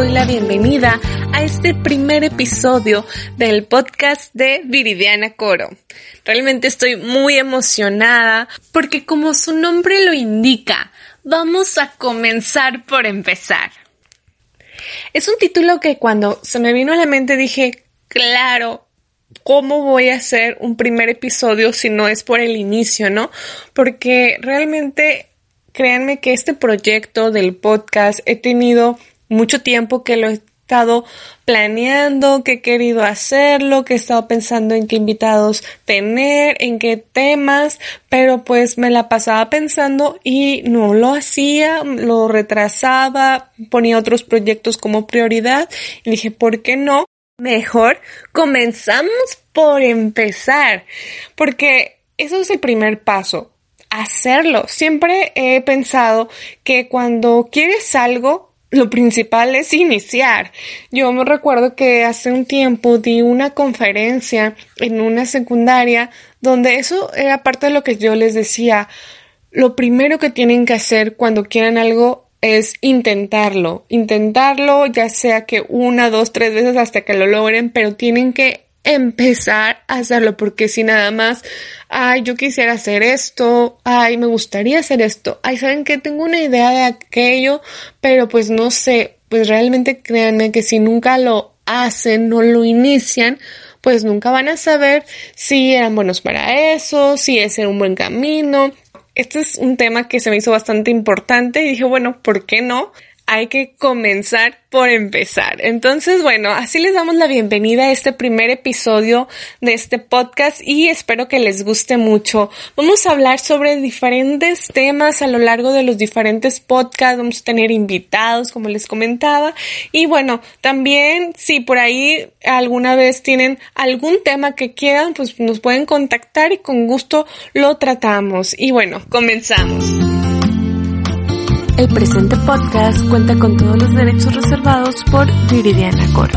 doy la bienvenida a este primer episodio del podcast de Viridiana Coro. Realmente estoy muy emocionada porque como su nombre lo indica, vamos a comenzar por empezar. Es un título que cuando se me vino a la mente dije, claro, ¿cómo voy a hacer un primer episodio si no es por el inicio, no? Porque realmente créanme que este proyecto del podcast he tenido mucho tiempo que lo he estado planeando, que he querido hacerlo, que he estado pensando en qué invitados tener, en qué temas, pero pues me la pasaba pensando y no lo hacía, lo retrasaba, ponía otros proyectos como prioridad y dije, ¿por qué no? Mejor comenzamos por empezar, porque eso es el primer paso hacerlo. Siempre he pensado que cuando quieres algo, lo principal es iniciar. Yo me recuerdo que hace un tiempo di una conferencia en una secundaria donde eso era parte de lo que yo les decía. Lo primero que tienen que hacer cuando quieran algo es intentarlo. Intentarlo, ya sea que una, dos, tres veces hasta que lo logren, pero tienen que empezar a hacerlo porque si nada más, ay, yo quisiera hacer esto, ay, me gustaría hacer esto, ay, saben que tengo una idea de aquello, pero pues no sé, pues realmente créanme que si nunca lo hacen, no lo inician, pues nunca van a saber si eran buenos para eso, si ese era un buen camino. Este es un tema que se me hizo bastante importante y dije, bueno, ¿por qué no? Hay que comenzar por empezar. Entonces, bueno, así les damos la bienvenida a este primer episodio de este podcast y espero que les guste mucho. Vamos a hablar sobre diferentes temas a lo largo de los diferentes podcasts. Vamos a tener invitados, como les comentaba. Y bueno, también si por ahí alguna vez tienen algún tema que quieran, pues nos pueden contactar y con gusto lo tratamos. Y bueno, comenzamos. El presente podcast cuenta con todos los derechos reservados por Viridiana Coro.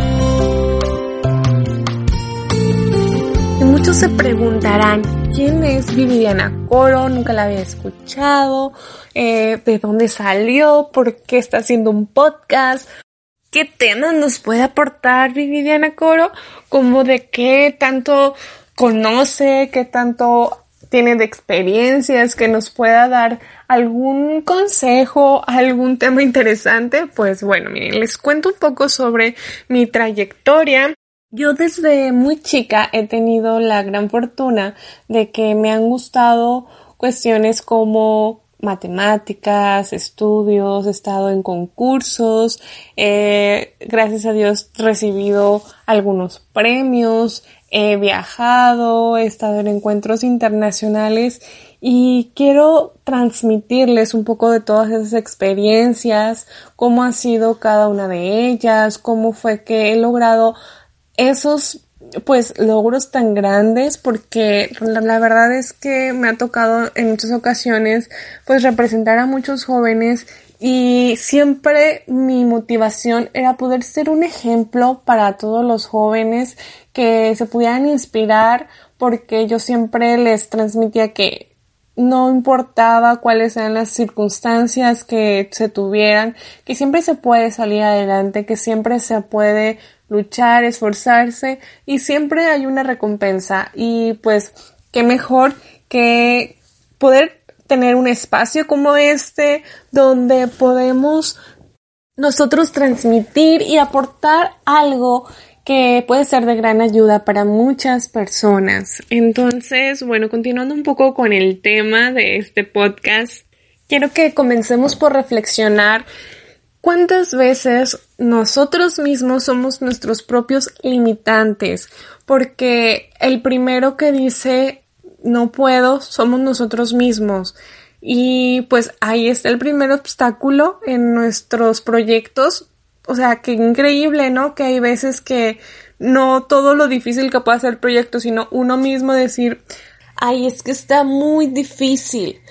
muchos se preguntarán, ¿quién es Viridiana Coro? Nunca la había escuchado, eh, ¿de dónde salió? ¿Por qué está haciendo un podcast? ¿Qué temas nos puede aportar Viridiana Coro? ¿Cómo de qué tanto conoce? ¿Qué tanto tiene de experiencias que nos pueda dar algún consejo, algún tema interesante, pues bueno, miren, les cuento un poco sobre mi trayectoria. Yo desde muy chica he tenido la gran fortuna de que me han gustado cuestiones como matemáticas, estudios, he estado en concursos, eh, gracias a Dios recibido algunos premios, he viajado, he estado en encuentros internacionales y quiero transmitirles un poco de todas esas experiencias, cómo ha sido cada una de ellas, cómo fue que he logrado esos pues logros tan grandes porque la, verdad es que me ha tocado en muchas ocasiones pues representar a muchos jóvenes y siempre mi motivación era poder ser un ejemplo para todos los jóvenes que se pudieran inspirar porque yo siempre les transmitía que no importaba cuáles eran las circunstancias que se tuvieran, que siempre se puede salir adelante, que siempre se puede luchar, esforzarse y siempre hay una recompensa. Y pues qué mejor que poder tener un espacio como este donde podemos nosotros transmitir y aportar algo que puede ser de gran ayuda para muchas personas. Entonces, bueno, continuando un poco con el tema de este podcast, quiero que comencemos por reflexionar cuántas veces nosotros mismos somos nuestros propios limitantes, porque el primero que dice no puedo somos nosotros mismos. Y pues ahí está el primer obstáculo en nuestros proyectos o sea, qué increíble, ¿no? Que hay veces que no todo lo difícil que puede hacer el proyecto, sino uno mismo decir, ay, es que está muy difícil,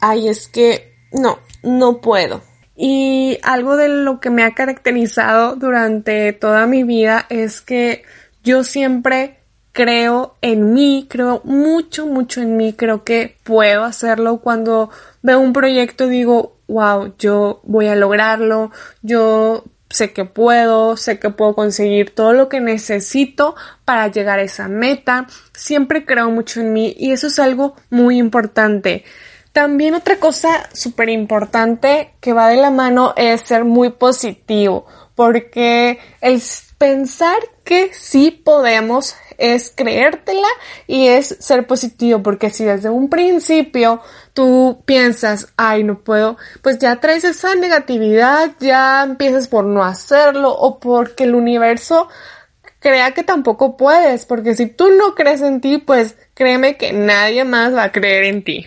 ay, es que no, no puedo. Y algo de lo que me ha caracterizado durante toda mi vida es que yo siempre creo en mí, creo mucho, mucho en mí, creo que puedo hacerlo. Cuando veo un proyecto digo, wow, yo voy a lograrlo, yo sé que puedo, sé que puedo conseguir todo lo que necesito para llegar a esa meta. Siempre creo mucho en mí y eso es algo muy importante. También otra cosa súper importante que va de la mano es ser muy positivo, porque el pensar que sí podemos es creértela y es ser positivo, porque si desde un principio tú piensas, ay, no puedo, pues ya traes esa negatividad, ya empiezas por no hacerlo o porque el universo crea que tampoco puedes, porque si tú no crees en ti, pues créeme que nadie más va a creer en ti.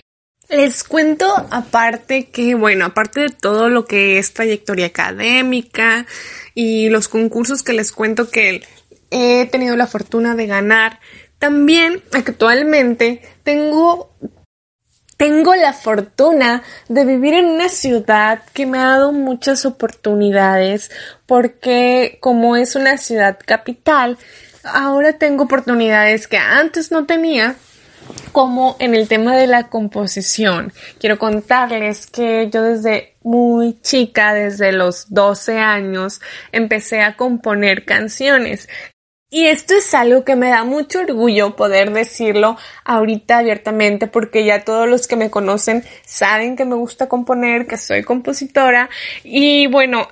Les cuento aparte que, bueno, aparte de todo lo que es trayectoria académica y los concursos que les cuento que he tenido la fortuna de ganar. También actualmente tengo tengo la fortuna de vivir en una ciudad que me ha dado muchas oportunidades porque como es una ciudad capital, ahora tengo oportunidades que antes no tenía como en el tema de la composición. Quiero contarles que yo desde muy chica, desde los 12 años, empecé a componer canciones. Y esto es algo que me da mucho orgullo poder decirlo ahorita abiertamente porque ya todos los que me conocen saben que me gusta componer, que soy compositora y bueno,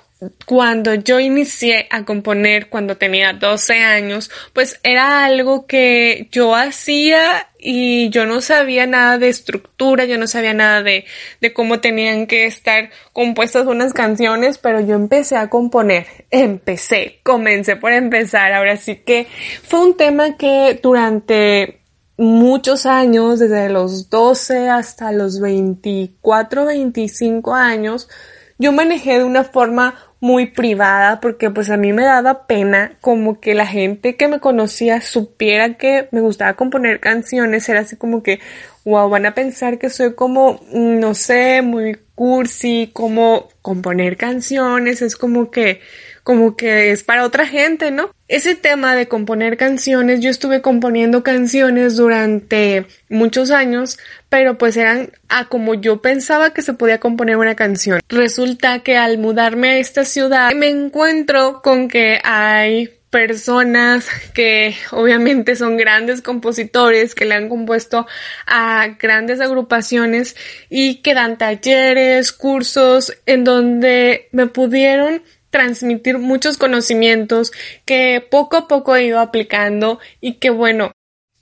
cuando yo inicié a componer cuando tenía 12 años, pues era algo que yo hacía y yo no sabía nada de estructura, yo no sabía nada de, de cómo tenían que estar compuestas unas canciones, pero yo empecé a componer, empecé, comencé por empezar, ahora sí que fue un tema que durante muchos años, desde los 12 hasta los 24, 25 años, yo manejé de una forma muy privada porque pues a mí me daba pena como que la gente que me conocía supiera que me gustaba componer canciones, era así como que, wow, van a pensar que soy como, no sé, muy cursi, como componer canciones, es como que como que es para otra gente, ¿no? Ese tema de componer canciones, yo estuve componiendo canciones durante muchos años, pero pues eran a como yo pensaba que se podía componer una canción. Resulta que al mudarme a esta ciudad me encuentro con que hay personas que obviamente son grandes compositores que le han compuesto a grandes agrupaciones y que dan talleres, cursos en donde me pudieron transmitir muchos conocimientos que poco a poco he ido aplicando y que bueno,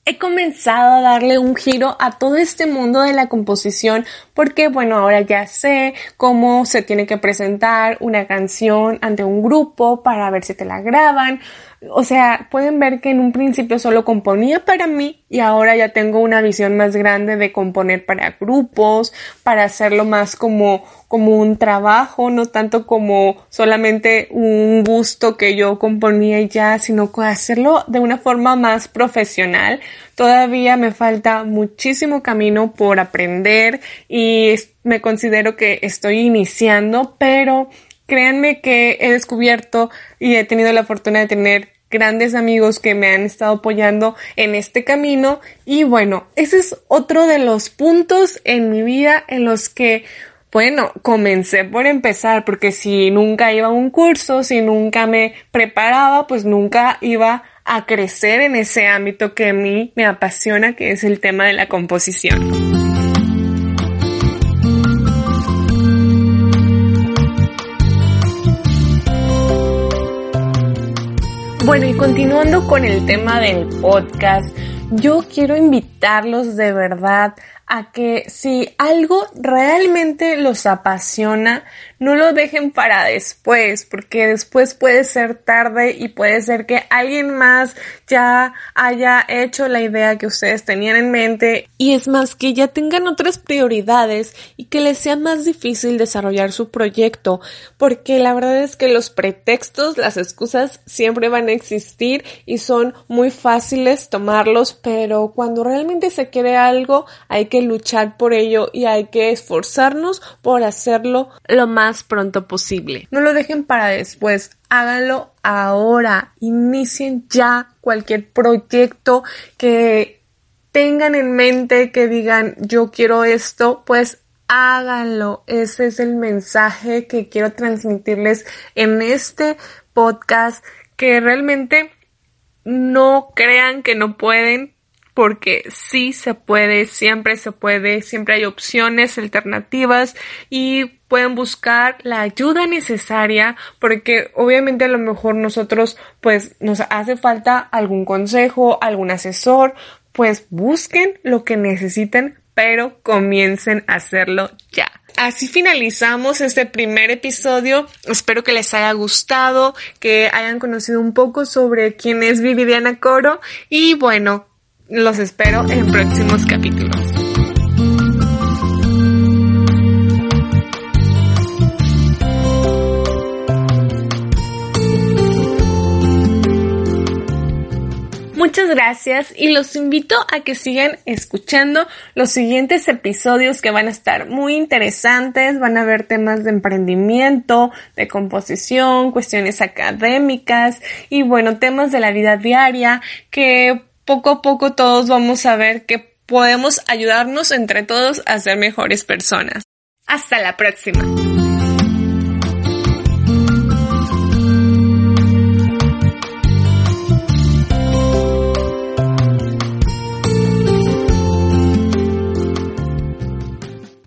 he comenzado a darle un giro a todo este mundo de la composición porque bueno, ahora ya sé cómo se tiene que presentar una canción ante un grupo para ver si te la graban, o sea, pueden ver que en un principio solo componía para mí y ahora ya tengo una visión más grande de componer para grupos, para hacerlo más como, como un trabajo, no tanto como solamente un gusto que yo componía y ya, sino hacerlo de una forma más profesional. Todavía me falta muchísimo camino por aprender y me considero que estoy iniciando, pero créanme que he descubierto y he tenido la fortuna de tener grandes amigos que me han estado apoyando en este camino y bueno, ese es otro de los puntos en mi vida en los que bueno, comencé por empezar, porque si nunca iba a un curso, si nunca me preparaba, pues nunca iba a crecer en ese ámbito que a mí me apasiona, que es el tema de la composición. Bueno, y continuando con el tema del podcast, yo quiero invitarlos de verdad a que si algo realmente los apasiona, no lo dejen para después, porque después puede ser tarde y puede ser que alguien más ya haya hecho la idea que ustedes tenían en mente. Y es más que ya tengan otras prioridades y que les sea más difícil desarrollar su proyecto, porque la verdad es que los pretextos, las excusas siempre van a existir y son muy fáciles tomarlos, pero cuando realmente se quiere algo hay que luchar por ello y hay que esforzarnos por hacerlo lo más pronto posible. No lo dejen para después, háganlo ahora, inicien ya cualquier proyecto que tengan en mente, que digan yo quiero esto, pues háganlo. Ese es el mensaje que quiero transmitirles en este podcast, que realmente no crean que no pueden, porque sí se puede, siempre se puede, siempre hay opciones alternativas y pueden buscar la ayuda necesaria porque obviamente a lo mejor nosotros pues nos hace falta algún consejo, algún asesor, pues busquen lo que necesiten pero comiencen a hacerlo ya. Así finalizamos este primer episodio. Espero que les haya gustado, que hayan conocido un poco sobre quién es Viridiana Coro y bueno, los espero en próximos capítulos. Gracias y los invito a que sigan escuchando los siguientes episodios que van a estar muy interesantes. Van a ver temas de emprendimiento, de composición, cuestiones académicas y bueno, temas de la vida diaria que poco a poco todos vamos a ver que podemos ayudarnos entre todos a ser mejores personas. Hasta la próxima.